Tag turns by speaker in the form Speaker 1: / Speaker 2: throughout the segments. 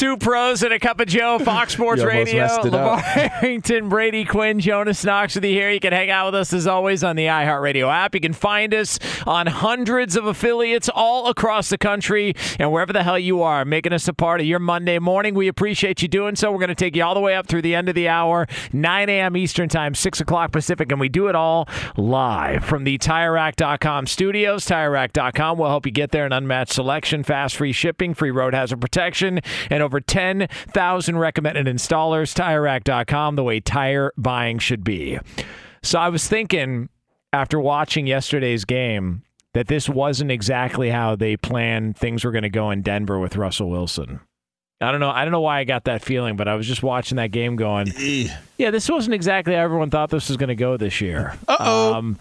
Speaker 1: Two pros and a cup of Joe, Fox Sports Radio.
Speaker 2: up.
Speaker 1: LeVar Brady Quinn, Jonas Knox with you here. You can hang out with us as always on the iHeartRadio app. You can find us on hundreds of affiliates all across the country and wherever the hell you are, making us a part of your Monday morning. We appreciate you doing so. We're going to take you all the way up through the end of the hour, 9 a.m. Eastern Time, 6 o'clock Pacific, and we do it all live from the TireRack.com studios. TireRack.com will help you get there. An unmatched selection, fast free shipping, free road hazard protection, and over 10,000 recommended installers. TireRack.com, the way tire buying should be. So I was thinking after watching yesterday's game that this wasn't exactly how they planned things were going to go in Denver with Russell Wilson. I don't know. I don't know why I got that feeling, but I was just watching that game going, yeah, this wasn't exactly how everyone thought this was going to go this year.
Speaker 2: Uh-oh.
Speaker 1: Um,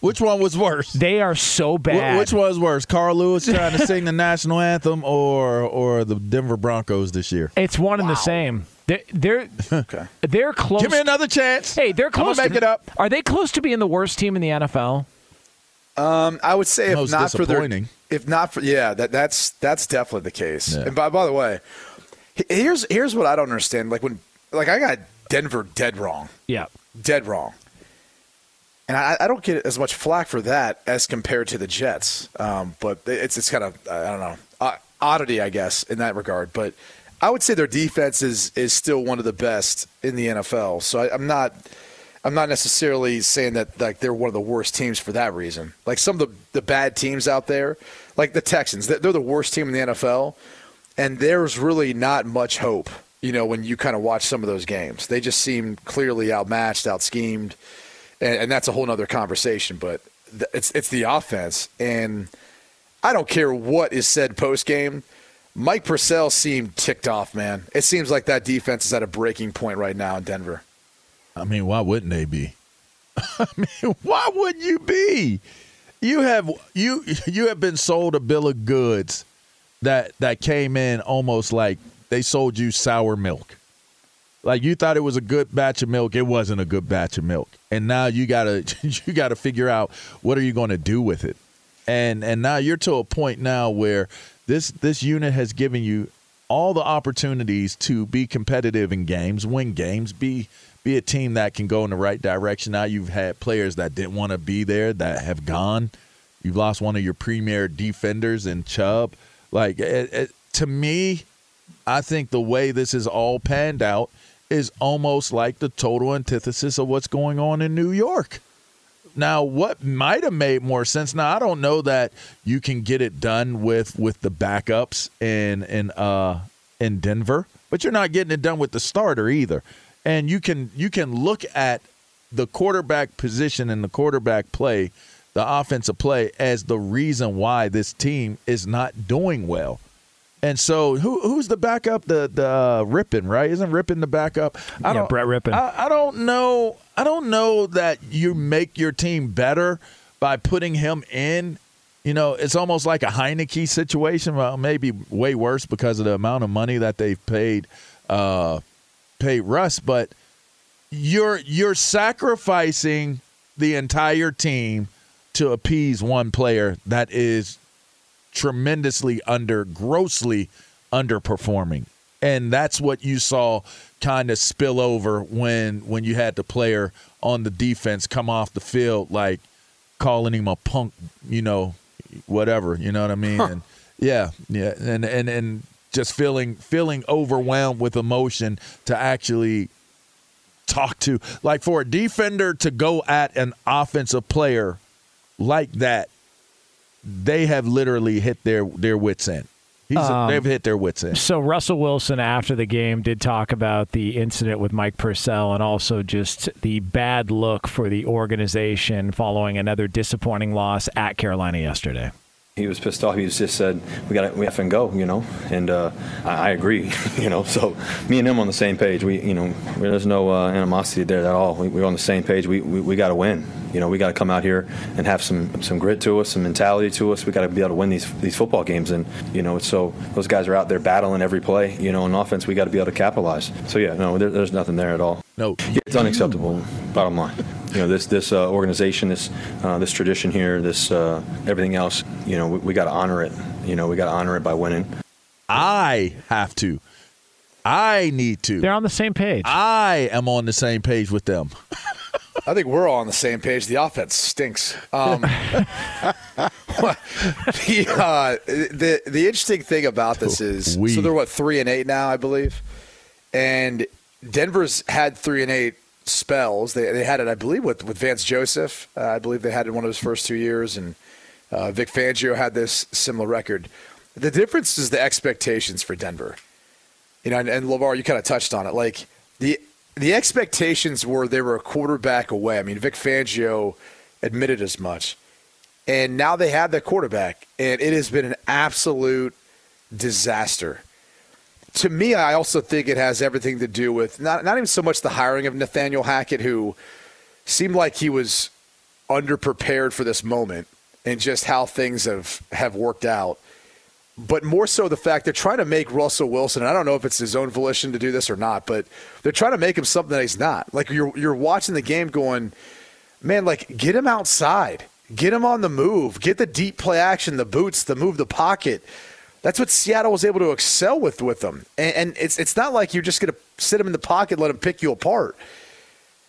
Speaker 2: Which one was worse?
Speaker 1: they are so
Speaker 2: Wh-
Speaker 1: bad.
Speaker 2: Which was worse, Carl Lewis trying to sing the national anthem, or or the Denver Broncos this year?
Speaker 1: It's one and the same. They're they're,
Speaker 2: Okay.
Speaker 1: they're close.
Speaker 2: Give me another chance.
Speaker 1: Hey, they're
Speaker 2: I'm
Speaker 1: close.
Speaker 2: make
Speaker 1: to,
Speaker 2: it up.
Speaker 1: Are they close to being the worst team in the NFL?
Speaker 3: Um, I would say if not for their,
Speaker 2: disappointing.
Speaker 3: if not for yeah, that that's that's definitely the case.
Speaker 2: Yeah.
Speaker 3: And by by the way, here's here's what I don't understand. Like when like I got Denver dead wrong,
Speaker 1: Yeah.
Speaker 3: dead wrong, and I, I don't get as much flack for that as compared to the Jets. Um, but it's it's kind of I don't know oddity, I guess, in that regard. But I would say their defense is is still one of the best in the NFL. So I, I'm not. I'm not necessarily saying that like they're one of the worst teams for that reason. Like some of the, the bad teams out there, like the Texans, they're the worst team in the NFL, and there's really not much hope. You know, when you kind of watch some of those games, they just seem clearly outmatched, out schemed, and, and that's a whole other conversation. But th- it's it's the offense, and I don't care what is said post game. Mike Purcell seemed ticked off, man. It seems like that defense is at a breaking point right now in Denver.
Speaker 2: I mean, why wouldn't they be? I mean, why would you be? You have you you have been sold a bill of goods that that came in almost like they sold you sour milk. Like you thought it was a good batch of milk, it wasn't a good batch of milk. And now you got to you got to figure out what are you going to do with it. And and now you're to a point now where this this unit has given you all the opportunities to be competitive in games, win games, be be a team that can go in the right direction. Now you've had players that didn't want to be there that have gone. You've lost one of your premier defenders in Chubb. Like it, it, to me, I think the way this is all panned out is almost like the total antithesis of what's going on in New York. Now, what might have made more sense? Now, I don't know that you can get it done with with the backups in in uh in Denver, but you're not getting it done with the starter either. And you can you can look at the quarterback position and the quarterback play, the offensive play as the reason why this team is not doing well. And so, who who's the backup? The the uh, Rypien, right? Isn't Rypien the backup? I
Speaker 1: Yeah,
Speaker 2: don't,
Speaker 1: Brett Rypien.
Speaker 2: I, I don't know. I don't know that you make your team better by putting him in. You know, it's almost like a Heinicke situation. Well, maybe way worse because of the amount of money that they've paid uh, paid Russ. But you're you're sacrificing the entire team to appease one player that is tremendously under grossly underperforming. And that's what you saw kind of spill over when when you had the player on the defense come off the field like calling him a punk you know whatever you know what i mean? And yeah yeah and and and just feeling feeling overwhelmed with emotion to actually talk to like for a defender to go at an offensive player like that they have literally hit their their wits end He's
Speaker 1: Um,
Speaker 2: they've hit their wits end
Speaker 1: So Russell Wilson after the game did talk about the incident with Mike Purcell and also just the bad look for the organization following another disappointing loss at Carolina yesterday.
Speaker 4: He was pissed off. He just said, "We got to we have to go," you know. And uh, I, I agree, you know. So me and him on the same page. We, you know, there's no uh, animosity there at all. We, we're on the same page. We we, we got to win. You know, we got to come out here and have some some grit to us, some mentality to us. We got to be able to win these these football games. And you know, so those guys are out there battling every play. You know, on offense, we got to be able to capitalize. So yeah, no, there, there's nothing there at all.
Speaker 2: No,
Speaker 4: it's unacceptable. Bottom line, you know, this this uh, organization, this uh, this tradition here, this uh, everything else. You know, we, we got to honor it. You know, we got to honor it by winning.
Speaker 2: I have to. I need to.
Speaker 1: They're on the same page.
Speaker 2: I am on the same page with them.
Speaker 3: I think we're all on the same page. The offense stinks. Um, the, uh, the the interesting thing about this is
Speaker 2: We.
Speaker 3: so they're what three and eight now, I believe, and Denver's had three and eight spells. They they had it, I believe, with with Vance Joseph. Uh, I believe they had it in one of his first two years, and uh, Vic Fangio had this similar record. The difference is the expectations for Denver. You know, and, and Lavar, you kind of touched on it. Like the the expectations were they were a quarterback away. I mean, Vic Fangio admitted as much. And now they have that quarterback, and it has been an absolute disaster. To me, I also think it has everything to do with not not even so much the hiring of Nathaniel Hackett, who seemed like he was underprepared for this moment and just how things have, have worked out. But more so the fact they're trying to make Russell Wilson, I don't know if it's his own volition to do this or not, but they're trying to make him something that he's not. Like you're you're watching the game going, man, like get him outside. Get him on the move. Get the deep play action, the boots, the move, the pocket. That's what Seattle was able to excel with with them. And, and it's it's not like you're just going to sit him in the pocket, let him pick you apart.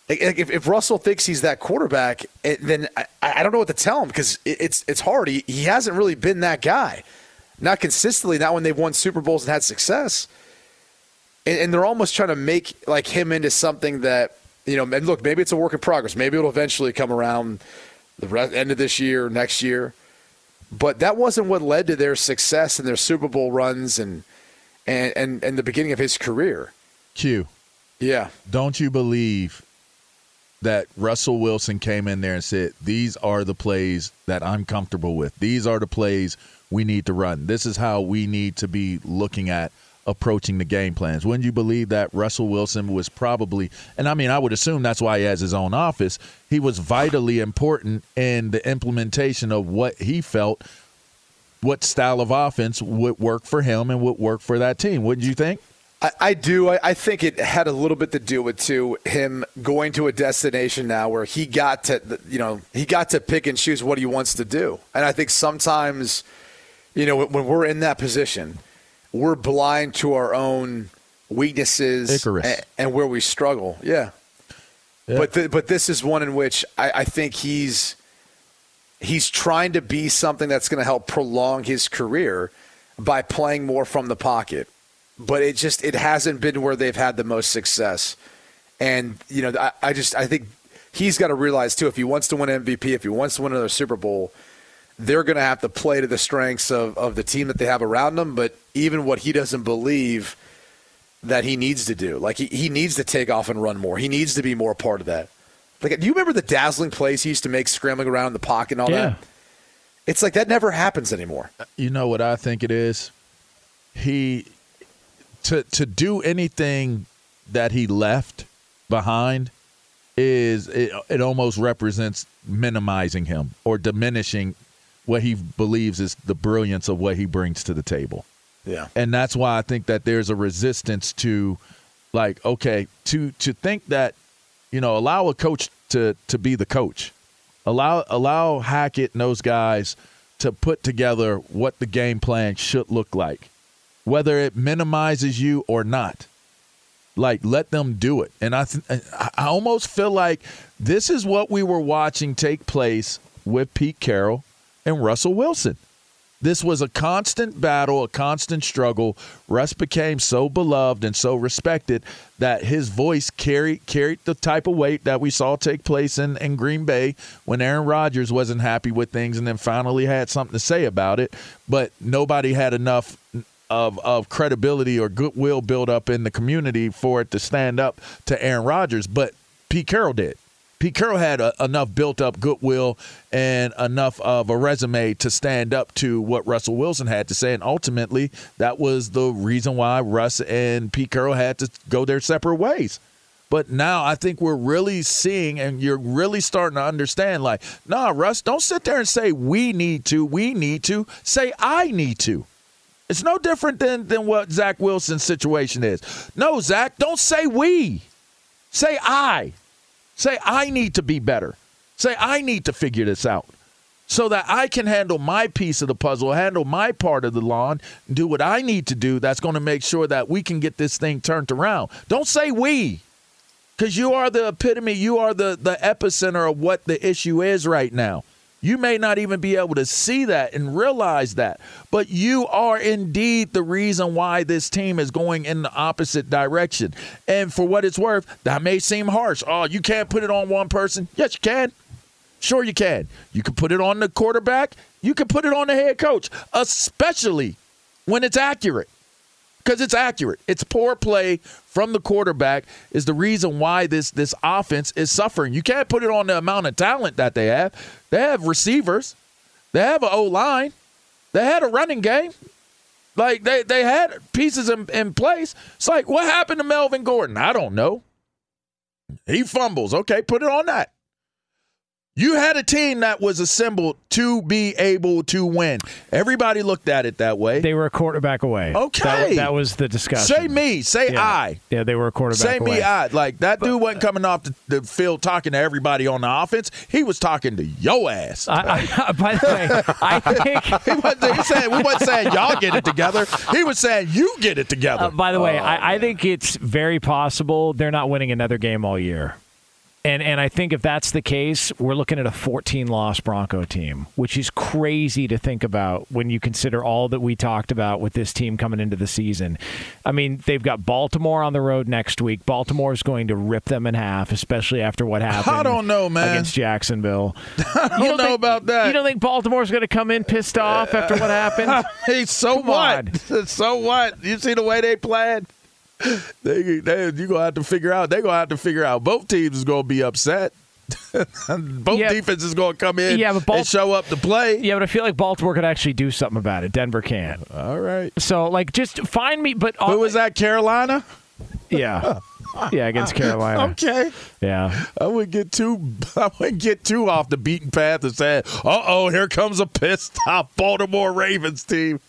Speaker 3: Like, if, if Russell thinks he's that quarterback, eh, then I, I don't know what to tell him because it, it's it's hard. He, he hasn't really been that guy, not consistently. Not when they've won Super Bowls and had success. And, and they're almost trying to make like him into something that you know. And look, maybe it's a work in progress. Maybe it'll eventually come around the end of this year, next year. But that wasn't what led to their success and their Super Bowl runs and and and, and the beginning of his career.
Speaker 2: Q.
Speaker 3: Yeah.
Speaker 2: Don't you believe that Russell Wilson came in there and said, These are the plays that I'm comfortable with. These are the plays we need to run. This is how we need to be looking at approaching the game plans. Wouldn't you believe that Russell Wilson was probably, and I mean, I would assume that's why he has his own office, he was vitally important in the implementation of what he felt, what style of offense would work for him and would work for that team. Wouldn't you think?
Speaker 3: I, I do. I, I think it had a little bit to do with too him going to a destination now where he got to, you know, he got to pick and choose what he wants to do. And I think sometimes, you know, when we're in that position, we're blind to our own weaknesses and, and where we struggle. Yeah. But th- but this is one in which I, I think he's he's trying to be something that's going to help prolong his career by playing more from the pocket. But it just it hasn't been where they've had the most success. And you know, I, I just I think he's got to realize too if he wants to win MVP, if he wants to win another Super Bowl, they're going to have to play to the strengths of, of the team that they have around them. But even what he doesn't believe that he needs to do, like he, he needs to take off and run more. He needs to be more a part of that. Like, do you remember the dazzling plays he used to make scrambling around in the pocket and all
Speaker 2: Yeah.
Speaker 3: that? It's like that never happens anymore.
Speaker 2: Uh, you know what I think it is? He to to do anything that he left behind is it, it almost represents minimizing him or diminishing what he believes is the brilliance of what he brings to the table.
Speaker 3: Yeah.
Speaker 2: And that's why I think that there's a resistance to like okay, to to think that you know, allow a coach to to be the coach. Allow allow Hackett and those guys to put together what the game plan should look like, whether it minimizes you or not. Like let them do it, and I th- I I almost feel like this is what we were watching take place with Pete Carroll and Russell Wilson. This was a constant battle, a constant struggle. Russ became so beloved and so respected that his voice carried carried the type of weight that we saw take place in, in Green Bay when Aaron Rodgers wasn't happy with things and then finally had something to say about it. But nobody had enough of, of credibility or goodwill built up in the community for it to stand up to Aaron Rodgers. But Pete Carroll did. Pete Carroll had a, enough built up goodwill and enough of a resume to stand up to what Russell Wilson had to say. And ultimately, that was the reason why Russ and Pete Carroll had to go their separate ways. But now I think we're really seeing, and you're really starting to understand like, nah, Russ, don't sit there and say, we need to, we need to. Say, I need to. It's no different than, than what Zach Wilson's situation is. No, Zach, don't say we. Say I. Say, I need to be better. Say, I need to figure this out so that I can handle my piece of the puzzle, handle my part of the lawn, do what I need to do that's going to make sure that we can get this thing turned around. Don't say we, because you are the epitome, you are the, the epicenter of what the issue is right now. You may not even be able to see that and realize that, but you are indeed the reason why this team is going in the opposite direction. And for what it's worth, that may seem harsh. Oh, you can't put it on one person. Yes, you can. Sure, you can. You can put it on the quarterback, you can put it on the head coach, especially when it's accurate. Because it's accurate. It's poor play from the quarterback is the reason why this this offense is suffering. You can't put it on the amount of talent that they have. They have receivers. They have an O line. They had a running game. Like they, they had pieces in, in place. It's like, what happened to Melvin Gordon? I don't know. He fumbles. Okay, put it on that. You had a team that was assembled to be able to win. Everybody looked at it that way.
Speaker 1: They were a quarterback away.
Speaker 2: Okay.
Speaker 1: That, that was the discussion.
Speaker 2: Say me. Say
Speaker 1: Yeah.
Speaker 2: I.
Speaker 1: Yeah, they were a quarterback away.
Speaker 2: Say
Speaker 1: away.
Speaker 2: me I. Like that dude wasn't coming off the, the field talking to everybody on the offense. He was talking to yo ass.
Speaker 1: I, I, by the way, I think
Speaker 2: he wasn't he said we wasn't saying y'all get it together. He was saying you get it together.
Speaker 1: Uh, by the way, I, I think it's very possible they're not winning another game all year. And and I think if that's the case, we're looking at a 14 loss Bronco team, which is crazy to think about when you consider all that we talked about with this team coming into the season. I mean, they've got Baltimore on the road next week. Baltimore is going to rip them in half, especially after what happened.
Speaker 2: I don't know, man.
Speaker 1: Against Jacksonville.
Speaker 2: I don't, know
Speaker 1: think-
Speaker 2: about that.
Speaker 1: You don't think Baltimore's going to come in pissed off after what happened?
Speaker 2: hey, so
Speaker 1: Come
Speaker 2: what?
Speaker 1: on.
Speaker 2: So what? You see the way they played? They, they you gonna have to figure out. They gonna have to figure out. Both teams is gonna be upset. Both
Speaker 1: Yeah.
Speaker 2: defenses gonna come in
Speaker 1: Yeah, but
Speaker 2: and show up to play.
Speaker 1: Yeah, but I feel like Baltimore could actually do something about it. Denver can't.
Speaker 2: All right.
Speaker 1: So, like, just find me. But
Speaker 2: Who was that? Carolina.
Speaker 1: Yeah, yeah, against Carolina.
Speaker 2: Okay.
Speaker 1: Yeah,
Speaker 2: I wouldn't get too. I wouldn't get too off the beaten path and say, "Uh oh, here comes a pissed off Baltimore Ravens team."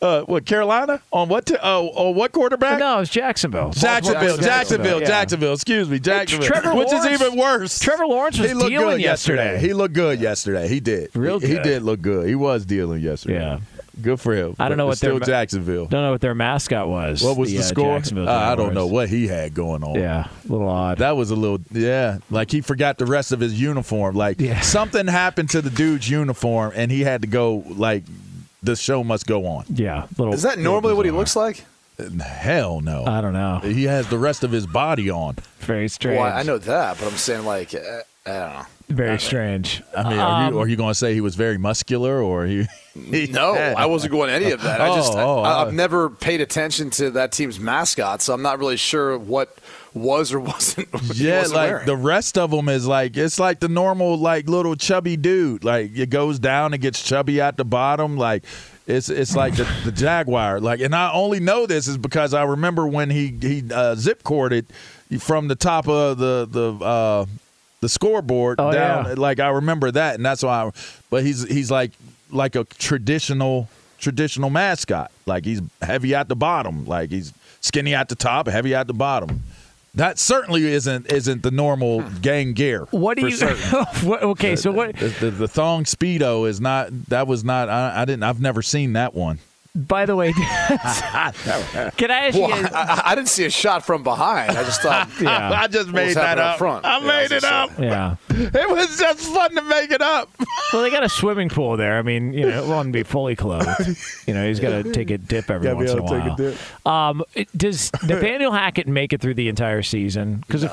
Speaker 2: Uh, what Carolina on what? T- oh, on what quarterback?
Speaker 1: no, it's Jacksonville.
Speaker 2: Jacksonville,
Speaker 1: Baltimore-
Speaker 2: Jacksonville,
Speaker 1: yeah.
Speaker 2: Jacksonville. Excuse me, Jacksonville.
Speaker 1: Trevor
Speaker 2: which
Speaker 1: Lawrence-
Speaker 2: is even worse.
Speaker 1: Trevor Lawrence was
Speaker 2: he looked
Speaker 1: dealing
Speaker 2: good
Speaker 1: yesterday.
Speaker 2: He looked good yesterday. He did.
Speaker 1: Real
Speaker 2: He, he did look good. He was dealing yesterday.
Speaker 1: Yeah.
Speaker 2: Good for him.
Speaker 1: I don't know what their
Speaker 2: still
Speaker 1: ma-
Speaker 2: Jacksonville.
Speaker 1: Don't know what their mascot was.
Speaker 2: What was the,
Speaker 1: uh,
Speaker 2: score? Uh, I don't know what he had going on.
Speaker 1: Yeah, a little odd.
Speaker 2: That was a little, yeah. Like he forgot the rest of his uniform. Like something happened to the dude's uniform, and he had to go. Like the show must go on.
Speaker 1: Yeah, little.
Speaker 3: Is that normally what he looks like?
Speaker 2: Hell no.
Speaker 1: I don't know.
Speaker 2: He has the rest of his body on.
Speaker 1: Very strange.
Speaker 3: Well, I know that, but I'm saying like uh, I don't know.
Speaker 1: Very strange.
Speaker 2: I mean, are
Speaker 1: Um,
Speaker 2: you, are you going to say he was very muscular, or he?
Speaker 3: No, I wasn't going any of that. I just
Speaker 2: Oh, oh,
Speaker 3: I,
Speaker 2: oh.
Speaker 3: I've never paid attention to that team's mascot, so I'm not really sure what was or wasn't.
Speaker 2: Yeah,
Speaker 3: wasn't
Speaker 2: like
Speaker 3: wearing.
Speaker 2: the rest of them is like it's like the normal like little chubby dude. Like it goes down and gets chubby at the bottom. Like it's it's like the, the jaguar. Like, and I only know this is because I remember when he he uh, zip corded from the top of the the uh, the scoreboard
Speaker 1: Oh,
Speaker 2: down.
Speaker 1: yeah.
Speaker 2: Like I remember that, and that's why. I, but he's he's like like a traditional traditional mascot. Like he's heavy at the bottom. Like he's skinny at the top, heavy at the bottom. That certainly isn't isn't the normal gang gear.
Speaker 1: What do you? what, okay, so what?
Speaker 2: The, the, the thong speedo is not. That was not. I, I didn't. I've never seen that one.
Speaker 1: By the way, can I ask
Speaker 3: Well,
Speaker 1: you?
Speaker 3: I, I didn't see a shot from behind. I just thought,
Speaker 1: Yeah.
Speaker 2: I just
Speaker 3: what
Speaker 2: made
Speaker 3: was
Speaker 2: that
Speaker 3: happening
Speaker 2: up.
Speaker 3: Front.
Speaker 2: I
Speaker 3: Yeah,
Speaker 2: made
Speaker 3: was
Speaker 2: it up.
Speaker 3: say.
Speaker 1: yeah.
Speaker 2: It was just fun to make it up.
Speaker 1: Well, they got a swimming pool there. I mean, you know, it won't be fully clothed. You know, he's got to take a dip every once in a while.
Speaker 2: take a dip.
Speaker 1: Um, does Nathaniel Hackett make it through the entire season? Because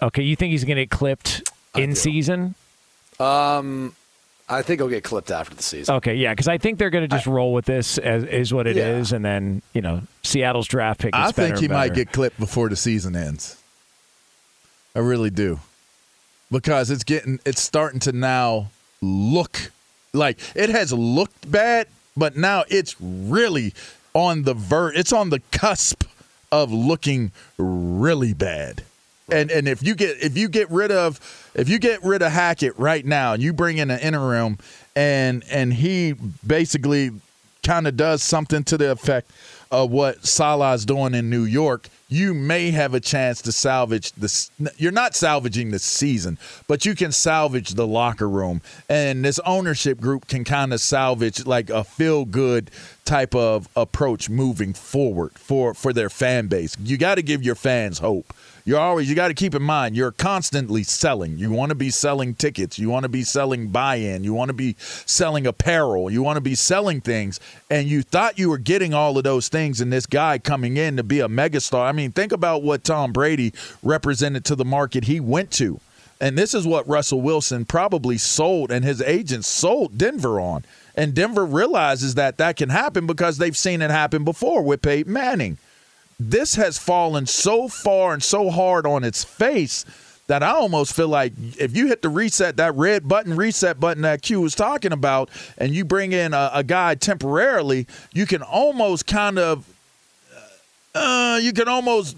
Speaker 1: okay, you think he's going to get clipped in season?
Speaker 3: Um, I think he'll get clipped after the season.
Speaker 1: Okay, yeah, because I think they're going to just roll with this as is what it is,
Speaker 3: Yeah.
Speaker 1: and then you know Seattle's draft pick. Gets
Speaker 2: I think he
Speaker 1: and
Speaker 2: might get clipped before the season ends. I really do. Because it's getting it's starting to now look like it has looked bad, but now it's really on the ver it's on the cusp of looking really bad. And and if you get if you get rid of if you get rid of Hackett right now and you bring in an interim and and he basically kind of does something to the effect of what Salah's doing in New York, you may have a chance to salvage this. You're not salvaging the season, but you can salvage the locker room, and this ownership group can kind of salvage like a feel good type of approach moving forward for for their fan base. You got to give your fans hope. You're always you got to keep in mind you're constantly selling. You want to be selling tickets, you want to be selling buy-in, you want to be selling apparel, you want to be selling things and you thought you were getting all of those things and this guy coming in to be a megastar. I mean, think about what Tom Brady represented to the market he went to. And this is what Russell Wilson probably sold and his agents sold Denver on. And Denver realizes that that can happen because they've seen it happen before with Peyton Manning this has fallen so far and so hard on its face that I almost feel like if you hit the reset, that red button, reset button that Q was talking about, and you bring in a, a guy temporarily, you can almost kind of, uh, you can almost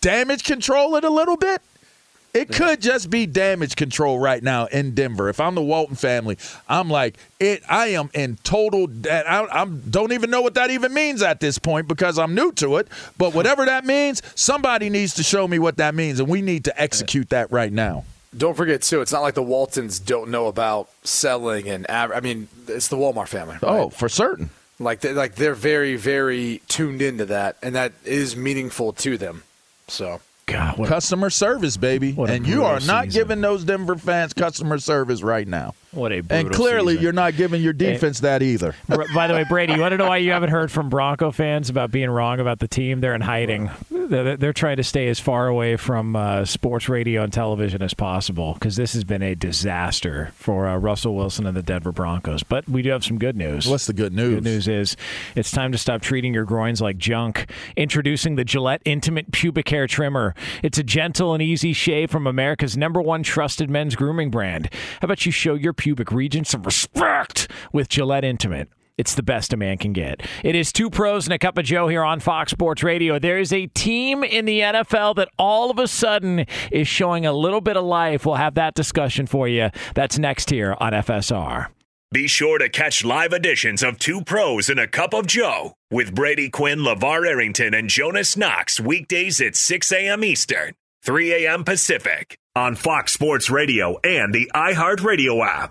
Speaker 2: damage control it a little bit. It could just be damage control right now in Denver. If I'm the Walton family, I'm like it. I am in total. I, I don't even know what that even means at this point because I'm new to it. But whatever that means, somebody needs to show me what that means, and we need to execute that right now.
Speaker 3: Don't forget too. It's not like the Waltons don't know about selling and. Av- I mean, it's the Walmart family. right?
Speaker 2: Oh, for certain.
Speaker 3: Like they like they're very very tuned into that, and that is meaningful to them. So
Speaker 1: God, what,
Speaker 2: Customer service, baby,
Speaker 1: What
Speaker 2: and you are not
Speaker 1: season.
Speaker 2: giving those Denver fans customer service right now.
Speaker 1: what a
Speaker 2: And clearly,
Speaker 1: season.
Speaker 2: you're not giving your defense that either.
Speaker 1: By the way, Brady, you want to know why you haven't heard from Bronco fans about being wrong about the team? They're in hiding. They're, they're trying to stay as far away from uh, sports radio and television as possible because this has been a disaster for uh, Russell Wilson and the Denver Broncos. But we do have some good news.
Speaker 2: What's the good news?
Speaker 1: Good news is it's time to stop treating your groins like junk. Introducing the Gillette Intimate Pubic Hair Trimmer. It's a gentle and easy shave from America's number one trusted men's grooming brand. How about you show your pubic region some respect with Gillette Intimate? It's the best a man can get. It is two pros and a cup of Joe here on Fox Sports Radio. There is a team in the NFL that all of a sudden is showing a little bit of life. We'll have that discussion for you. That's next here on FSR.
Speaker 5: Be sure to catch live editions of Two Pros and a Cup of Joe with Brady Quinn, LeVar Arrington, and Jonas Knox weekdays at 6 a.m. Eastern, 3 a.m. Pacific on Fox Sports Radio and the iHeartRadio app.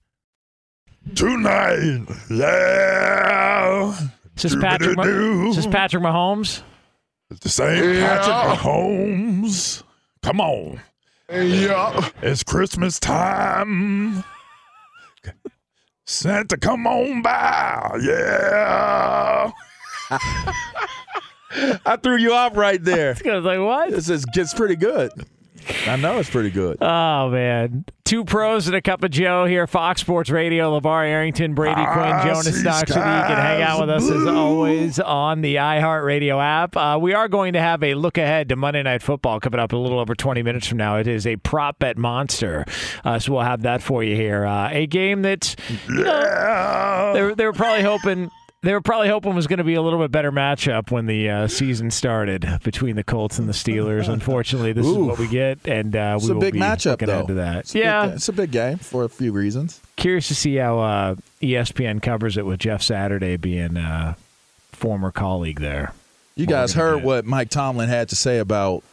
Speaker 2: Tonight, yeah.
Speaker 1: Is this Patrick, Ma-
Speaker 2: Doobie-doo.
Speaker 1: is this Patrick Mahomes?
Speaker 2: It's the same Patrick Mahomes. Come on.
Speaker 6: Yeah.
Speaker 2: It's Christmas time. Santa, come on by. Yeah. I threw you off right there.
Speaker 1: I was like, what?
Speaker 2: This is gets pretty good. I know it's pretty good.
Speaker 1: Oh man, two pros and a cup of Joe here. Fox Sports Radio. Levar Arrington, Brady Quinn, Jonas Knox with you. You can hang out with us as always on the iHeartRadio app. Uh, we are going to have a look ahead to Monday Night Football coming up a little over 20 minutes from now. It is a prop bet monster, uh, so we'll have that for you here. Uh, a game that you know they were, they were probably hoping they were probably hoping was going to be a little bit better matchup when the uh, season started between the Colts and the Steelers. Unfortunately, this is what we get, and uh,
Speaker 2: It's
Speaker 1: we
Speaker 2: a
Speaker 1: will
Speaker 2: big
Speaker 1: be
Speaker 2: matchup,
Speaker 1: looking
Speaker 2: though.
Speaker 1: ahead to that.
Speaker 2: It's a
Speaker 1: yeah,
Speaker 2: big- it's a big game for a few reasons.
Speaker 1: curious to see how uh, ESPN covers it with Jeff Saturday being a former colleague there.
Speaker 2: You guys heard
Speaker 1: get.
Speaker 2: what Mike Tomlin had to say about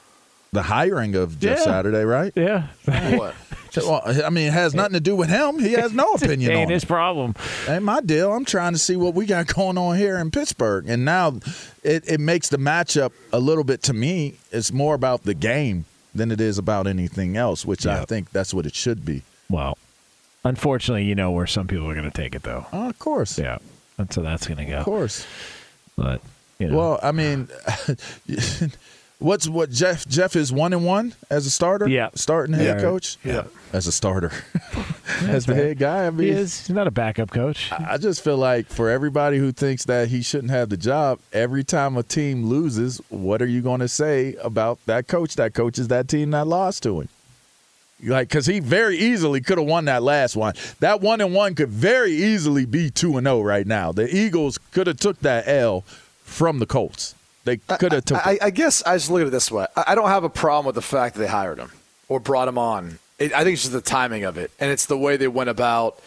Speaker 2: the hiring of Jeff
Speaker 1: Yeah.
Speaker 2: Saturday, right?
Speaker 1: Yeah,
Speaker 3: What?
Speaker 2: Well, I mean, it has nothing to do with him. He has no opinion
Speaker 1: ain't
Speaker 2: on
Speaker 1: his
Speaker 2: it.
Speaker 1: problem.
Speaker 2: Ain't my deal. I'm trying to see what we got going on here in Pittsburgh, and now it, it makes the matchup a little bit to me. It's more about the game than it is about anything else, which I think that's what it should be.
Speaker 1: Well, unfortunately, you know where some people are going to take it though.
Speaker 2: Oh, of course,
Speaker 1: Yeah, that's so that's going to go.
Speaker 2: of course.
Speaker 1: But you know,
Speaker 2: Well, I mean, what's what Jeff Jeff is one and one as a starter.
Speaker 1: Yeah.
Speaker 2: starting head
Speaker 1: Yeah.
Speaker 2: coach.
Speaker 1: Yeah.
Speaker 2: as a starter, as the head guy. I mean,
Speaker 1: he is. He's not a backup coach.
Speaker 2: I just feel like for everybody who thinks that he shouldn't have the job, every time a team loses, what are you going to say about that coach that coaches that team that lost to him? Like, because he very easily could have won that last one. That one and one could very easily be two and zero right now. The Eagles could have took that L from the Colts. They could have took.
Speaker 3: I, I guess I just look at it this way. I I don't have a problem with the fact that they hired him or brought him on. It, I think it's just the timing of it, and it's the way they went about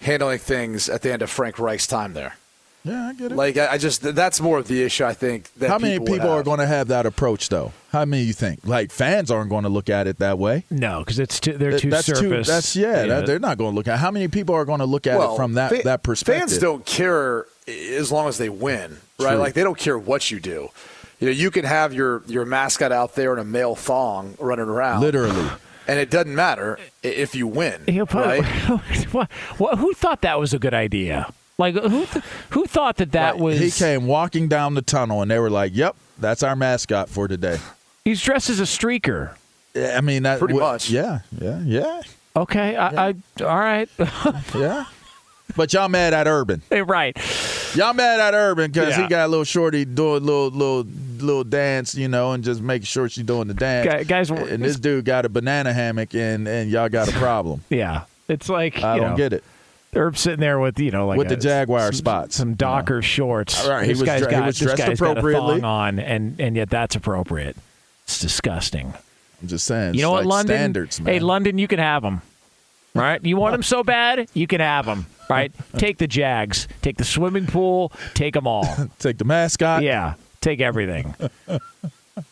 Speaker 3: handling things at the end of Frank Reich's time there.
Speaker 2: Yeah, I get it.
Speaker 3: Like I, I just that's more of the issue. I think. That
Speaker 2: How many
Speaker 3: people,
Speaker 2: people are going to have that approach, though? How many you think? Like fans aren't going to look at it that way.
Speaker 1: No, because it's too, they're too
Speaker 2: that's
Speaker 1: surface.
Speaker 2: That's yeah. that- they're not going to look at. How many people are going to look at
Speaker 3: well,
Speaker 2: it from that
Speaker 3: fa-
Speaker 2: that perspective?
Speaker 3: Fans don't care as long as they win, right?
Speaker 2: True.
Speaker 3: Like they don't care what you do. You know, you can have your your mascot out there in a male thong running around,
Speaker 2: literally.
Speaker 3: and it doesn't matter if you win,
Speaker 1: He'll put-
Speaker 3: right?
Speaker 1: what, what, who thought that was a good idea? Like who th- who thought that that
Speaker 2: Like,
Speaker 1: was?
Speaker 2: He came walking down the tunnel, and they were like, "Yep, that's our mascot for today."
Speaker 1: He's dressed as a streaker.
Speaker 2: I mean, that
Speaker 3: Pretty
Speaker 2: wa-
Speaker 3: much.
Speaker 2: Yeah, yeah, yeah,
Speaker 1: Okay, I, I all right,
Speaker 2: yeah. But y'all mad at Urban?
Speaker 1: right.
Speaker 2: Y'all mad at Urban because
Speaker 1: Yeah.
Speaker 2: he got a little shorty doing a little little little dance, you know, and just making sure she's doing the dance.
Speaker 1: Guy- guys,
Speaker 2: and this dude got a banana hammock, and and y'all got a problem.
Speaker 1: Yeah, it's like
Speaker 2: I
Speaker 1: you
Speaker 2: don't
Speaker 1: know,
Speaker 2: get it.
Speaker 1: Herb sitting there with you know like
Speaker 2: With
Speaker 1: a-
Speaker 2: the Jaguar
Speaker 1: some,
Speaker 2: spots.
Speaker 1: some Docker shorts.
Speaker 2: All right, he
Speaker 1: this
Speaker 2: was
Speaker 1: guy's
Speaker 2: dre- he
Speaker 1: got
Speaker 2: was
Speaker 1: this
Speaker 2: dressed
Speaker 1: guy's got
Speaker 2: appropriately.
Speaker 1: on, and and yet that's appropriate. It's disgusting.
Speaker 2: I'm just saying.
Speaker 1: you know what,
Speaker 2: like
Speaker 1: London?
Speaker 2: Standards, man.
Speaker 1: Hey, London, you can have them. Right? You want them so bad, you can have them. Right? take the Jags, take the swimming pool, take them all.
Speaker 2: Take the mascot.
Speaker 1: Yeah, take everything.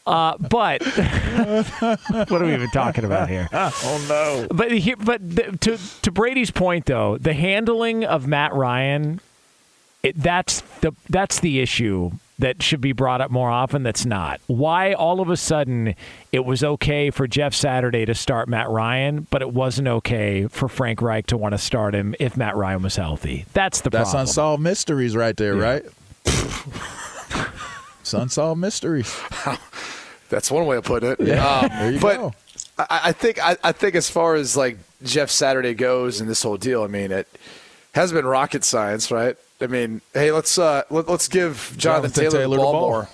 Speaker 1: Uh, but what are we even talking about here?
Speaker 2: Oh no.
Speaker 1: But here, but the, to to Brady's point though, the handling of Matt Ryan, it, that's the that's the issue that should be brought up more often. That's not why all of a sudden it was okay for Jeff Saturday to start Matt Ryan, but it wasn't okay for Frank Reich to want to start him if Matt Ryan was healthy. That's the
Speaker 2: That's
Speaker 1: problem.
Speaker 2: unsolved mysteries right there, right? it's unsolved mysteries.
Speaker 3: That's one way of putting it.
Speaker 2: Yeah,
Speaker 3: Um,
Speaker 2: there you
Speaker 3: but
Speaker 2: go.
Speaker 3: I, I think I, I think as far as like Jeff Saturday goes and this whole deal, I mean it has been rocket science, right? I mean, hey, let's uh, let, us give Jonathan,
Speaker 2: Jonathan
Speaker 3: Taylor,
Speaker 2: Taylor
Speaker 3: the ball
Speaker 2: ball.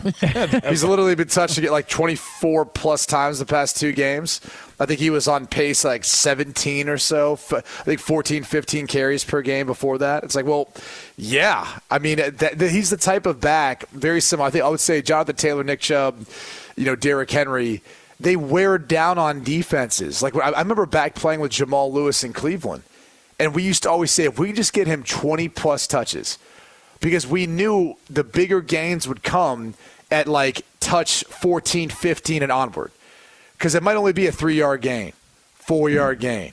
Speaker 3: more. He's literally been touching it like 24 plus times the past two games. I think he was on pace like 17 or so. F- I think 14, 15 carries per game before that. It's like, well, yeah. I mean, that, that, he's the type of back very similar. I think I would say Jonathan Taylor, Nick Chubb, you know, Derrick Henry. They wear down on defenses. Like I, remember back playing with Jamal Lewis in Cleveland, and we used to always say if we just get him 20 plus touches because we knew the bigger gains would come at like touch 14, 15 and onward. Because it might only be a three yard gain, four yard gain,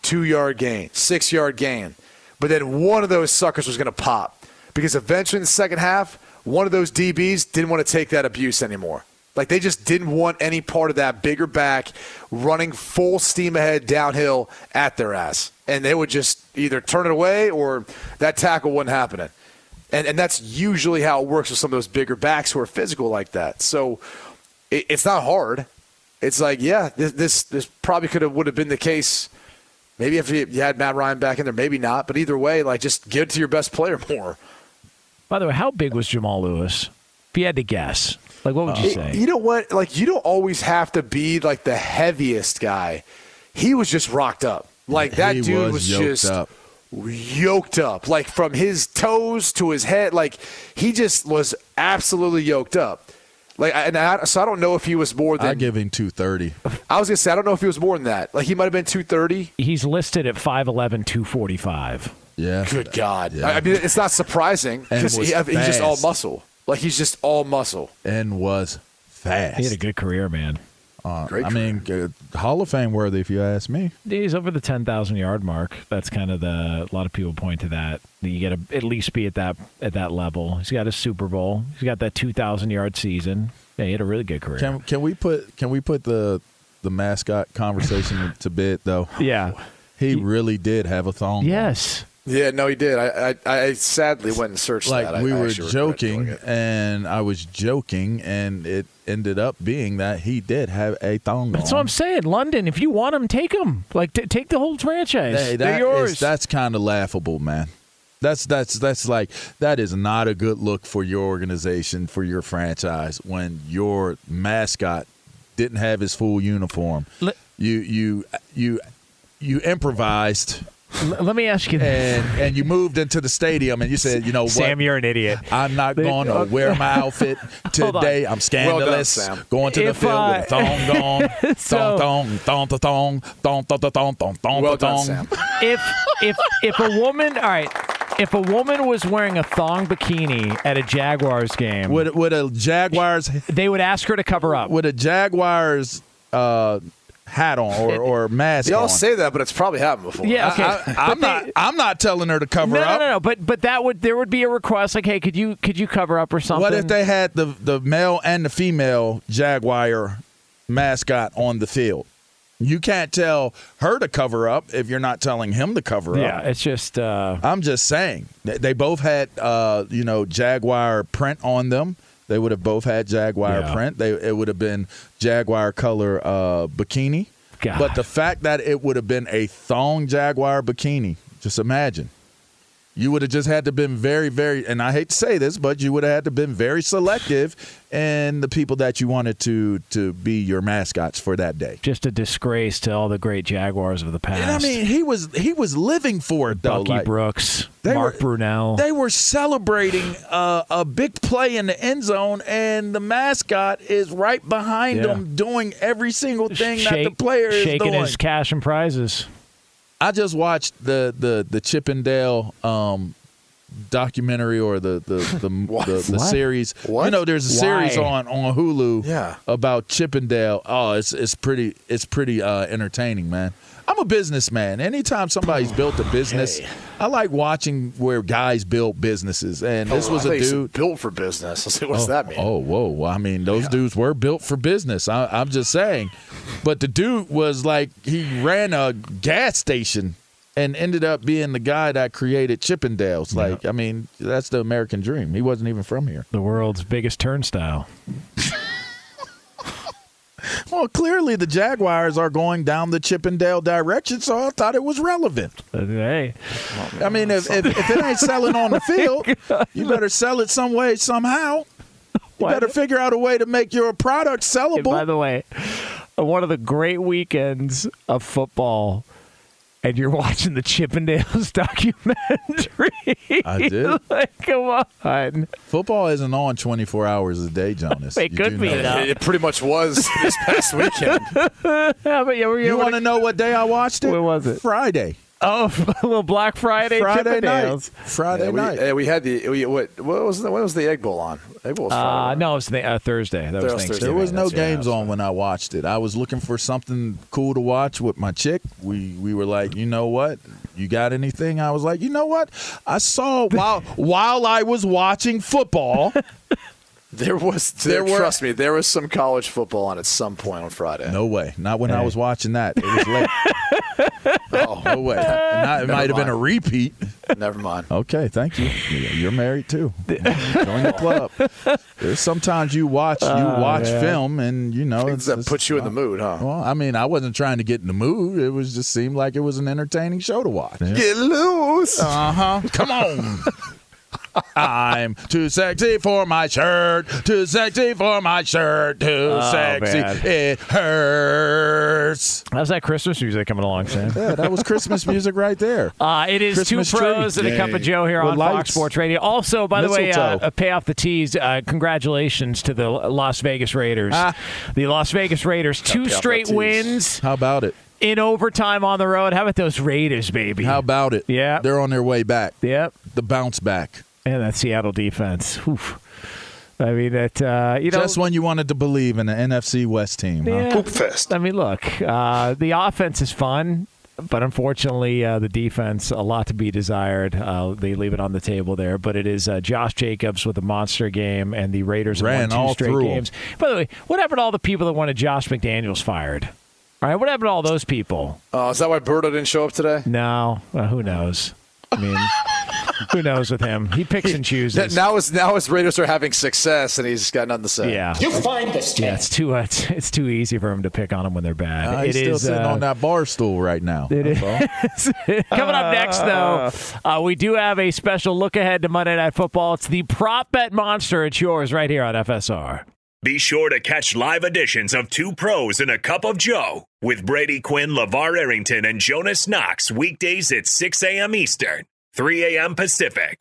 Speaker 3: two yard gain, six yard gain. But then one of those suckers was going to pop. Because eventually in the second half, one of those DBs didn't want to take that abuse anymore. Like they just didn't want any part of that bigger back running full steam ahead downhill at their ass. And they would just either turn it away or that tackle wasn't happening. And, and that's usually how it works with some of those bigger backs who are physical like that. So it, it's not hard. it's like, yeah, this this, this probably could have would have been the case. Maybe if you had Matt Ryan back in there, maybe not. But either way, like just give it to your best player more.
Speaker 1: By the way, how big was Jamal Lewis? If you had to guess, like what would you
Speaker 3: It-
Speaker 1: say?
Speaker 3: You know what? Like you don't always have to be like the heaviest guy. He was just rocked up. Like that
Speaker 2: He
Speaker 3: dude
Speaker 2: was
Speaker 3: was, just
Speaker 2: up.
Speaker 3: yoked up. Like from his toes to his head. Like he just was absolutely yoked up. Like and I, so I don't know if he was more than
Speaker 2: I give him two thirty.
Speaker 3: I was gonna say I don't know if he was more than that. Like he might have been two thirty.
Speaker 1: He's listed at 5'11", 245.
Speaker 2: Yeah.
Speaker 3: Good God!
Speaker 2: Yeah.
Speaker 3: I I mean, it's not surprising because he, he's just all muscle. Like he's just all muscle.
Speaker 2: and was fast.
Speaker 1: He had a good career, man.
Speaker 2: Uh,
Speaker 3: Great
Speaker 2: I mean, uh, Hall of Fame worthy, if you ask me.
Speaker 1: He's over the ten thousand yard mark. That's kind of the. A lot of people point to that. that You got to at least be at that at that level. He's got a Super Bowl. He's got that two thousand yard season. Yeah, he had a really good career.
Speaker 2: Can can we put can we put the the mascot conversation to bed though?
Speaker 1: yeah.
Speaker 2: He really did have a thong. on.
Speaker 1: Yes.
Speaker 3: Yeah, no, he did. I I, I sadly went and searched
Speaker 2: Like
Speaker 3: that.
Speaker 2: We
Speaker 3: I
Speaker 2: were
Speaker 3: actually regret doing
Speaker 2: joking, and I was joking, and it ended up being that he did have a thong.
Speaker 1: That's
Speaker 2: on.
Speaker 1: what I'm saying. London, if you want him, take him. Like t- take the whole franchise.
Speaker 2: Hey,
Speaker 1: They're yours.
Speaker 2: is- that's kind of laughable, man. That's that's that's like that is not a good look for your organization for your franchise when your mascot didn't have his full uniform.
Speaker 1: Let-
Speaker 2: you you you you improvised
Speaker 1: L- let me ask you this.
Speaker 2: and and you moved into the stadium and you said, you know what,
Speaker 1: Sam, you're an idiot.
Speaker 2: I'm not going to wear my outfit today. I'm scandalous.
Speaker 3: Sam.
Speaker 2: Going to the
Speaker 1: If
Speaker 2: field
Speaker 1: I-
Speaker 2: with a thong on,
Speaker 1: So-
Speaker 2: thong thong, thong thong, thong thong thong thong thong thong
Speaker 3: Well done,
Speaker 2: thong.
Speaker 3: Sam.
Speaker 1: if if if a woman, all right, if a woman was wearing a thong bikini at a Jaguars game,
Speaker 2: With with a Jaguars
Speaker 1: they would ask her to cover up.
Speaker 2: with a Jaguars uh, hat on or, or mask
Speaker 3: Y'all
Speaker 2: on.
Speaker 3: say that, but it's probably happened before.
Speaker 1: Yeah, okay.
Speaker 2: I, am not. I'm not telling her to cover
Speaker 1: no, no,
Speaker 2: up.
Speaker 1: no, no. But but that would there would be a request like, hey, could you could you cover up or something?
Speaker 2: What if they had the the male and the female Jaguar mascot on the field? You can't tell her to cover up if you're not telling him to cover
Speaker 1: Yeah,
Speaker 2: up.
Speaker 1: Yeah, it's just uh,
Speaker 2: I'm just saying They- they both had uh, you know Jaguar print on them. They would have both had Jaguar
Speaker 1: Yeah.
Speaker 2: print. They it would have been Jaguar color uh, bikini.
Speaker 1: God.
Speaker 2: But the fact that it would have been a thong Jaguar bikini, just imagine. You would have just had to been very, very, and I hate to say this, but you would have had to been very selective in the people that you wanted to to be your mascots for that day.
Speaker 1: just a disgrace to all the great Jaguars of the past.
Speaker 2: And I mean, he was he was living for it though.
Speaker 1: Bucky
Speaker 2: like-
Speaker 1: Brooks, Mark
Speaker 2: were-
Speaker 1: Brunell.
Speaker 2: They were celebrating uh, a big play in the end zone, and the mascot is right behind
Speaker 1: Yeah.
Speaker 2: them, doing every single thing that the
Speaker 1: Shake-
Speaker 2: player is
Speaker 1: shaking
Speaker 2: doing.
Speaker 1: his cash and prizes.
Speaker 2: I just watched the the the Chippendale um, documentary or the the the, the, the
Speaker 3: What?
Speaker 2: series.
Speaker 3: What?
Speaker 2: You know, there's a series
Speaker 1: Why?
Speaker 2: on on Hulu.
Speaker 3: Yeah.
Speaker 2: about Chippendale. Oh, it's it's pretty it's pretty uh, entertaining, man. I'm a businessman. Anytime somebody's built a business, I like watching where guys build businesses. And this
Speaker 3: Oh,
Speaker 2: was
Speaker 3: I
Speaker 2: a
Speaker 3: think it's
Speaker 2: dude.
Speaker 3: built for business. Let's What's
Speaker 2: oh,
Speaker 3: that mean?
Speaker 2: Oh, whoa. Well, I mean, those dudes were built for business. I, I'm just saying. But the dude was like, he ran a gas station and ended up being the guy that created Chippendales. Like, I mean, that's the American dream. He wasn't even from here.
Speaker 1: The world's biggest turnstile.
Speaker 2: Well, clearly the Jaguars are going down the Chippendale direction, so I thought it was relevant.
Speaker 1: Hey,
Speaker 2: I mean, if, if, if it ain't selling on the field, you better sell it some way, somehow. You
Speaker 1: Why-
Speaker 2: better figure out a way to make your product
Speaker 1: And by the way, one of the great weekends of football, and you're watching the Chippendales documentary.
Speaker 2: I did.
Speaker 1: like, come on.
Speaker 2: Football isn't on 24 hours a day, Jonas.
Speaker 1: It
Speaker 2: You
Speaker 1: could be,
Speaker 2: that.
Speaker 1: though.
Speaker 3: It, it pretty much was this past weekend.
Speaker 1: Yeah, but yeah, we're,
Speaker 2: You want to
Speaker 1: to
Speaker 2: know what day I watched it?
Speaker 1: When was it?
Speaker 2: Friday.
Speaker 1: Oh, a little Black Friday.
Speaker 2: Friday night. Friday
Speaker 3: Yeah, we,
Speaker 2: night.
Speaker 3: yeah, we had the we, what what was the what was the egg bowl on? Egg bowl was
Speaker 1: Uh,
Speaker 3: Friday.
Speaker 1: no, it's the, uh, Thursday. That was
Speaker 3: That was
Speaker 1: Thanksgiving.
Speaker 2: there was no
Speaker 3: that's- yeah,
Speaker 2: games
Speaker 3: that's
Speaker 2: on when I watched it. I was looking for something cool to watch with my chick. We we were like, you know what? You got anything? I was like, you know what? I saw while while I was watching football.
Speaker 3: There was
Speaker 2: There
Speaker 3: there,
Speaker 2: were-
Speaker 3: trust me, there was some college football on at some point on Friday.
Speaker 2: No way. Not when I was watching that. It was late.
Speaker 3: Oh,
Speaker 2: No way. Not, it might have been a repeat.
Speaker 3: Never mind.
Speaker 2: Okay, thank you. You're married too. Join the club. There's sometimes you watch you
Speaker 3: Oh,
Speaker 2: watch
Speaker 3: yeah.
Speaker 2: film and you know
Speaker 3: Things that put you in the mood, huh?
Speaker 2: Well, I mean, I wasn't trying to get in the mood. It was just seemed like it was an entertaining show to watch.
Speaker 3: Get loose.
Speaker 2: Uh huh. Come on. I'm too sexy for my shirt. Too sexy for my shirt. Too
Speaker 1: Oh,
Speaker 2: sexy.
Speaker 1: man.
Speaker 2: It hurts.
Speaker 1: How's that Christmas music coming along, Sam?
Speaker 2: Yeah, that was Christmas music right there.
Speaker 1: Uh, it is
Speaker 2: Christmas
Speaker 1: two pros
Speaker 2: tree.
Speaker 1: and a cup of Joe here
Speaker 2: With
Speaker 1: on Fox. Sports Radio. Also, by the way, uh,
Speaker 2: Mistletoe.
Speaker 1: uh, pay off the tease. Uh, congratulations to the Las Vegas Raiders.
Speaker 2: Ah.
Speaker 1: The Las Vegas Raiders, two straight wins
Speaker 2: How about it?
Speaker 1: in overtime on the road. How about those Raiders, baby?
Speaker 2: How about it?
Speaker 1: Yeah.
Speaker 2: They're on their way back.
Speaker 1: Yep.
Speaker 2: The bounce back.
Speaker 1: And that Seattle defense. Oof. I mean, that uh, you know,
Speaker 2: Just when you wanted to believe in the NFC West team. Huh?
Speaker 1: Yeah. I mean, look, uh, the offense is fun, but unfortunately, uh, the defense a lot to be desired. Uh, they leave it on the table there, but it is uh, Josh Jacobs with a monster game, and the Raiders have
Speaker 2: Ran
Speaker 1: won two
Speaker 2: all
Speaker 1: straight
Speaker 2: through 'em.
Speaker 1: games. By the way, what happened to all the people that wanted Josh McDaniels fired? All right, what happened to all those people?
Speaker 3: Oh, is that why Berto didn't show up today?
Speaker 1: No, well, who knows? I mean, who knows with him? He picks and chooses.
Speaker 3: Now his now his Raiders are having success, and he's got nothing to say.
Speaker 1: Yeah.
Speaker 7: You find this
Speaker 1: Yeah, it's too uh, it's, it's too easy for him to pick on them when they're bad.
Speaker 2: Uh, he's
Speaker 1: It
Speaker 2: still sitting
Speaker 1: uh,
Speaker 2: on that bar stool right now.
Speaker 1: It
Speaker 2: That's
Speaker 1: is.
Speaker 2: all.
Speaker 1: Coming up next, though, uh, we do have a special look ahead to Monday Night Football. It's the prop bet monster. It's yours right here on FSR.
Speaker 5: Be sure to catch live editions of Two Pros and a Cup of Joe with Brady Quinn, LaVar Arrington, and Jonas Knox weekdays at 6 a.m. Eastern, 3 a.m. Pacific.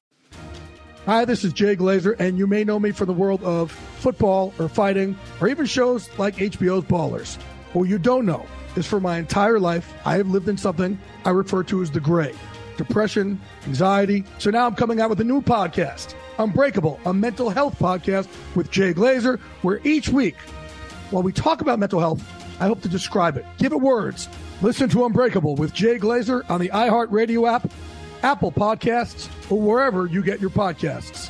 Speaker 6: Hi, this is Jay Glazer, and you may know me from the world of football or fighting or even shows like HBO's Ballers. What you don't know is for my entire life, I have lived in something I refer to as the gray depression, anxiety. So now I'm coming out with a new podcast, Unbreakable, a mental health podcast with Jay Glazer, where each week, while we talk about mental health, I hope to describe it, give it words. Listen to Unbreakable with Jay Glazer on the iHeartRadio app, Apple Podcasts, or wherever you get your podcasts.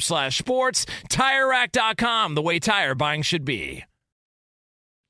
Speaker 1: slash sports. TireRack.com, the way tire buying should be.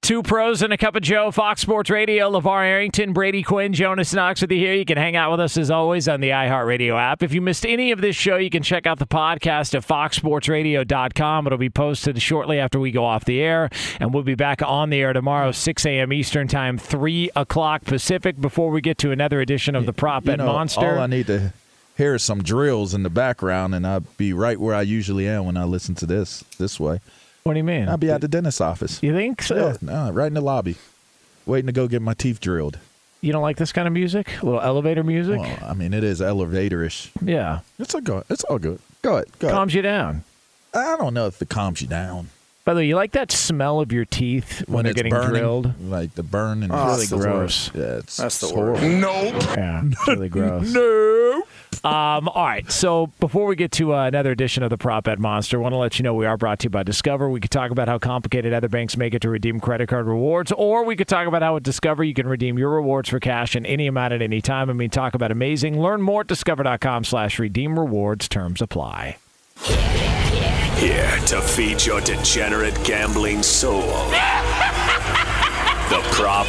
Speaker 1: Two pros and a cup of Joe, Fox Sports Radio, LaVar Arrington, Brady Quinn, Jonas Knox with you here. You can hang out with us as always on the iHeartRadio app. If you missed any of this show, you can check out the podcast at foxsportsradio.com. It'll be posted shortly after we go off the air, and we'll be back on the air tomorrow, 6 a.m. Eastern Time, 3 o'clock Pacific, before we get to another edition of the Prop
Speaker 2: You
Speaker 1: Bet
Speaker 2: know,
Speaker 1: Monster.
Speaker 2: All I need to hear some drills in the background, and I'll be right where I usually am when I listen to this this way.
Speaker 1: What do you mean?
Speaker 2: I'll be at the dentist's office.
Speaker 1: You think so?
Speaker 2: Yeah, no, right in the lobby, waiting to go get my teeth drilled.
Speaker 1: You don't like this kind of music? A little elevator music?
Speaker 2: Well, I mean, it is elevatorish.
Speaker 1: yeah.
Speaker 2: It's all good. It's all good. Go ahead. Go
Speaker 1: Calms you down.
Speaker 2: I don't know if it calms you down
Speaker 1: By the way, you like that smell of your teeth when, they're getting
Speaker 2: burning,
Speaker 1: drilled?
Speaker 2: like the burn and
Speaker 3: Oh,
Speaker 1: It's
Speaker 3: that's
Speaker 1: really
Speaker 3: the
Speaker 1: gross.
Speaker 2: Yeah, it's
Speaker 3: That's the
Speaker 2: it's
Speaker 3: worst.
Speaker 2: horrible.
Speaker 1: Yeah, it's really gross.
Speaker 2: No.
Speaker 1: Um, all right, so before we get to uh, another edition of the Prop Bet Monster, I want to let you know we are brought to you by Discover. We could talk about how complicated other banks make it to redeem credit card rewards, or we could talk about how at Discover you can redeem your rewards for cash in any amount at any time. I mean, talk about amazing. Learn more at discover.com slash redeem rewards. Terms apply.
Speaker 5: Here to feed your degenerate gambling soul. the Prop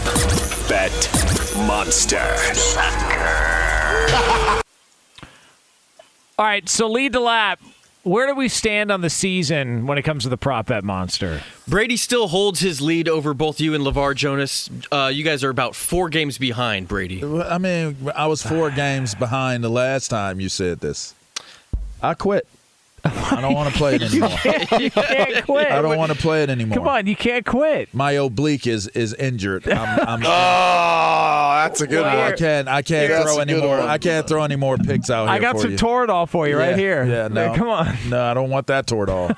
Speaker 5: Bet Monster.
Speaker 1: All right, so lead the lap. Where do we stand on the season when it comes to the Prop Bet Monster?
Speaker 8: Brady still holds his lead over both you and LaVar Jonas. Uh, you guys are about four games behind, Brady.
Speaker 2: I mean, I was four games behind the last time you said this. I quit. I don't want to play it anymore.
Speaker 1: you can't quit.
Speaker 2: I don't want to play it anymore.
Speaker 1: Come on, you can't quit.
Speaker 2: My oblique is is injured. I'm, I'm,
Speaker 3: Oh, that's a good
Speaker 1: Well,
Speaker 3: one.
Speaker 2: I can't. I can't
Speaker 3: Yeah,
Speaker 2: throw
Speaker 3: a
Speaker 2: any more.
Speaker 3: one.
Speaker 2: I can't throw any more picks out here.
Speaker 1: I got
Speaker 2: for
Speaker 1: some
Speaker 2: you.
Speaker 1: Toradol for you right here.
Speaker 2: Yeah, no.
Speaker 1: Come on.
Speaker 2: No, I don't want that Toradol.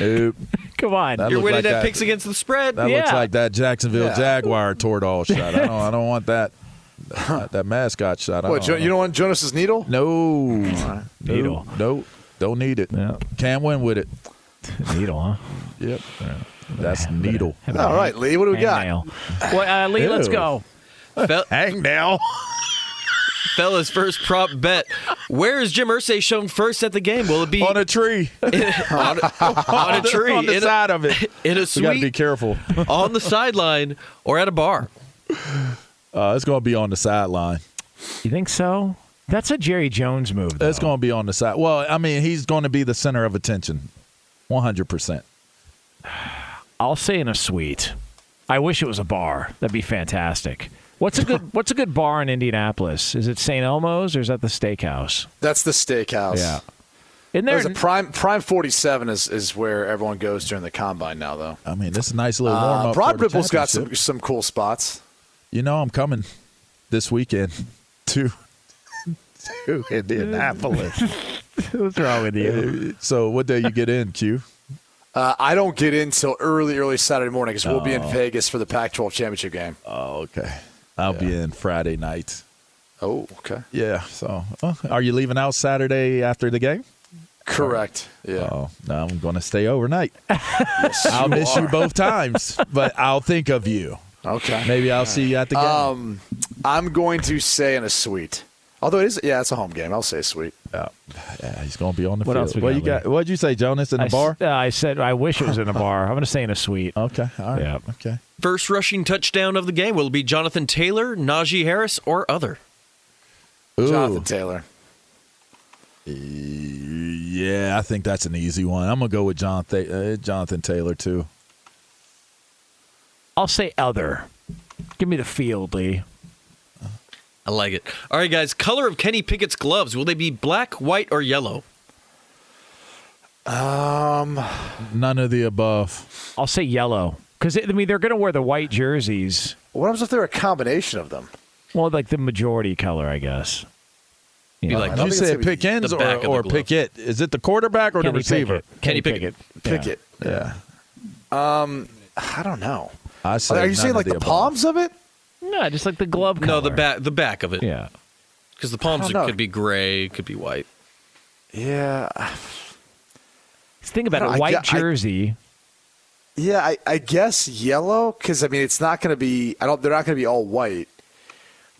Speaker 2: nope.
Speaker 1: Come on.
Speaker 2: That
Speaker 8: You're winning
Speaker 2: like
Speaker 8: at
Speaker 2: that.
Speaker 8: picks against the spread.
Speaker 2: That looks like that Jacksonville
Speaker 3: Yeah.
Speaker 2: Jaguar Toradol shot. I don't. I don't want that. That, that mascot shot. I
Speaker 3: What,
Speaker 2: don't,
Speaker 3: Jo- you don't want Jonas's needle?
Speaker 2: No.
Speaker 1: Needle.
Speaker 2: No. no. Don't need it.
Speaker 1: Yeah.
Speaker 2: Can't win with it.
Speaker 1: Needle, huh?
Speaker 2: Yep. That's needle.
Speaker 3: All right, Lee, what do we got?
Speaker 1: Hangnail. Well, uh, Lee, let's go.
Speaker 8: Fel-
Speaker 2: Hang now.
Speaker 8: Fella's first prop bet. Where is Jim Irsay shown first at the game? Will it be
Speaker 2: On a tree.
Speaker 8: on, a, on a tree,
Speaker 2: On the
Speaker 8: in,
Speaker 2: side of it.
Speaker 8: in a
Speaker 2: We got to be careful.
Speaker 8: on the sideline, or at a bar?
Speaker 2: Uh, it's going to be on the sideline.
Speaker 1: You think so? That's a Jerry Jones move. Though.
Speaker 2: It's going to be on the side. Well, I mean, he's going to be the center of attention. 100%.
Speaker 1: I'll say in a suite. I wish it was a bar. That'd be fantastic. What's a good What's a good bar in Indianapolis? Is it St. Elmo's or is that the Steakhouse?
Speaker 3: That's the steakhouse.
Speaker 1: Yeah. Isn't there?
Speaker 3: There's a prime prime 47 is, is where everyone goes during the combine now, though.
Speaker 2: I mean, this is a nice little warm
Speaker 3: Uh,
Speaker 2: up.
Speaker 3: Broad Ripple's got some some cool spots.
Speaker 2: You know, I'm coming. this weekend to to Indianapolis.
Speaker 1: What's wrong with you?
Speaker 2: So what day you get in, Q?
Speaker 3: Uh, I don't get in till early, early Saturday morning because we'll be in
Speaker 2: Oh.
Speaker 3: Vegas for the Pac-12 championship game.
Speaker 2: Oh, okay. I'll be in Friday night.
Speaker 3: Oh, okay.
Speaker 2: Yeah. So, uh, are you leaving out Saturday after the game?
Speaker 3: Correct. Yeah.
Speaker 2: Oh, no, I'm going to stay overnight.
Speaker 3: Yes,
Speaker 2: I'll
Speaker 3: you
Speaker 2: miss you both times, but I'll think of you.
Speaker 3: Okay.
Speaker 2: Maybe I'll see you at the game.
Speaker 3: Um, I'm going to say in a suite. Although it is, yeah, it's a home game. I'll say suite.
Speaker 2: Yeah, yeah he's going to be on the
Speaker 1: What
Speaker 2: field.
Speaker 1: else we
Speaker 2: what
Speaker 1: got,
Speaker 2: you got? What'd you say, Jonas? In the
Speaker 1: I s-
Speaker 2: bar?
Speaker 1: uh, I said I wish it was in a bar. I'm going to say in a suite.
Speaker 2: Okay. All right.
Speaker 1: Yeah.
Speaker 2: Okay.
Speaker 8: First rushing touchdown of the game will it be Jonathan Taylor, Najee Harris, or other.
Speaker 2: Ooh.
Speaker 3: Jonathan Taylor.
Speaker 2: Yeah, I think that's an easy one. I'm gonna go with Jonathan uh, Jonathan Taylor too.
Speaker 1: I'll say other. Give me the field, Lee.
Speaker 8: I like it. All right, guys. Color of Kenny Pickett's gloves. Will they be black, white, or yellow?
Speaker 3: Um,
Speaker 2: None of the above.
Speaker 1: I'll say yellow because I mean they're going to wear the white jerseys.
Speaker 3: what happens if they're a combination of them?
Speaker 1: Well, like the majority color, I guess.
Speaker 8: Be
Speaker 1: Yeah.
Speaker 8: like
Speaker 2: you
Speaker 3: think it's
Speaker 2: said
Speaker 3: be
Speaker 2: Pickens
Speaker 8: the back
Speaker 2: or,
Speaker 8: the
Speaker 2: or
Speaker 8: glove.
Speaker 2: Pickett? Is it the quarterback or the
Speaker 1: Kenny
Speaker 2: receiver?
Speaker 1: Pickett.
Speaker 8: Kenny
Speaker 1: Pickett.
Speaker 3: Pick
Speaker 1: Yeah.
Speaker 3: it.
Speaker 2: Yeah,
Speaker 3: Um, I don't know.
Speaker 2: I say.
Speaker 3: Are you
Speaker 2: none
Speaker 3: saying like the,
Speaker 2: above.
Speaker 3: palms of it?
Speaker 1: No, just like the glove color.
Speaker 8: No, the back. The back of it.
Speaker 1: Yeah.
Speaker 8: Because the palms
Speaker 3: I
Speaker 8: could be gray, could be white.
Speaker 3: Yeah.
Speaker 1: Think about it.
Speaker 3: I
Speaker 1: White
Speaker 3: I-
Speaker 1: jersey.
Speaker 3: Yeah, I, I guess yellow because I mean it's not going to be. I don't. They're not going to be all white,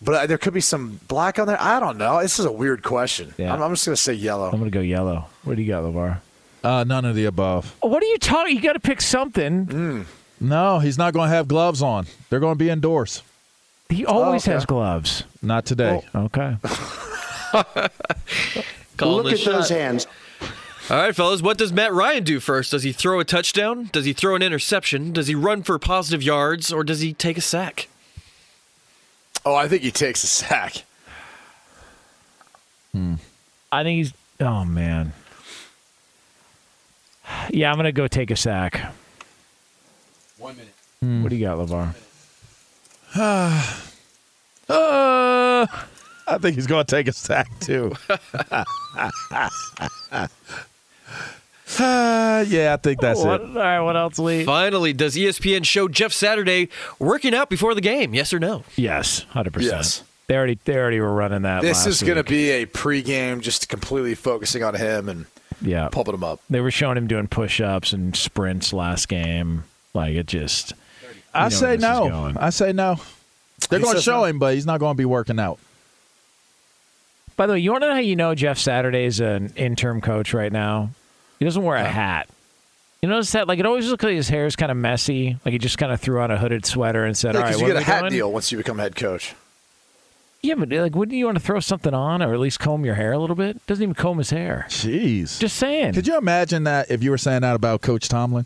Speaker 3: but uh, there could be some black on there. I don't know. This is a weird question.
Speaker 1: Yeah.
Speaker 3: I'm, I'm just going to say yellow.
Speaker 1: I'm going to go yellow. What do you got, LaVar?
Speaker 2: Uh, none of the above.
Speaker 1: What are you talking? You got to pick something.
Speaker 2: No, he's not going to have gloves on. They're going to be indoors.
Speaker 1: He oh, always
Speaker 3: okay.
Speaker 1: has gloves.
Speaker 2: Not today.
Speaker 1: Okay.
Speaker 8: Look at shot.
Speaker 9: hands.
Speaker 8: All right, fellas. What does Matt Ryan do first? Does he throw a touchdown? Does he throw an interception? Does he run for positive yards? Or does he take a sack?
Speaker 3: Oh, I think he takes a sack. Hmm.
Speaker 1: I think he's. Oh man. Yeah, I'm gonna go take a sack.
Speaker 7: One minute. Hmm.
Speaker 1: What do you got, LaVar?
Speaker 2: Uh, I think he's going to take a sack too. Uh, yeah, I think that's
Speaker 1: What-
Speaker 2: it.
Speaker 1: All right, what else, Lee?
Speaker 8: Finally, does ESPN show Jeff Saturday working out before the game? Yes or no?
Speaker 1: Yes, hundred percent.
Speaker 3: Yes.
Speaker 1: They already they already were running that.
Speaker 3: This
Speaker 1: last
Speaker 3: is going to be a pregame, just completely focusing on him and
Speaker 1: yeah.
Speaker 3: pumping him up.
Speaker 1: They were showing him doing push-ups and sprints last game. Like it just.
Speaker 2: I say
Speaker 1: where this is
Speaker 2: no. I say no. They're
Speaker 3: He
Speaker 2: going to show
Speaker 3: no.
Speaker 2: him, but he's not going to be working out.
Speaker 1: By the way, you want to know how you know Jeff Saturday is an interim coach right now? He doesn't wear a hat. You notice that? Like it always looks like his hair is kind of messy. Like he just kind of threw on a hooded sweater and said, "All right,
Speaker 3: Because
Speaker 1: what
Speaker 3: you get
Speaker 1: are
Speaker 3: a
Speaker 1: we
Speaker 3: hat
Speaker 1: doing?"
Speaker 3: deal once you become head coach.
Speaker 1: Yeah, but like, wouldn't you want to throw something on or at least comb your hair a little bit? Doesn't even comb his hair.
Speaker 2: Jeez.
Speaker 1: Just saying.
Speaker 2: Could you imagine that if you were saying that about Coach Tomlin?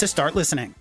Speaker 10: to start listening.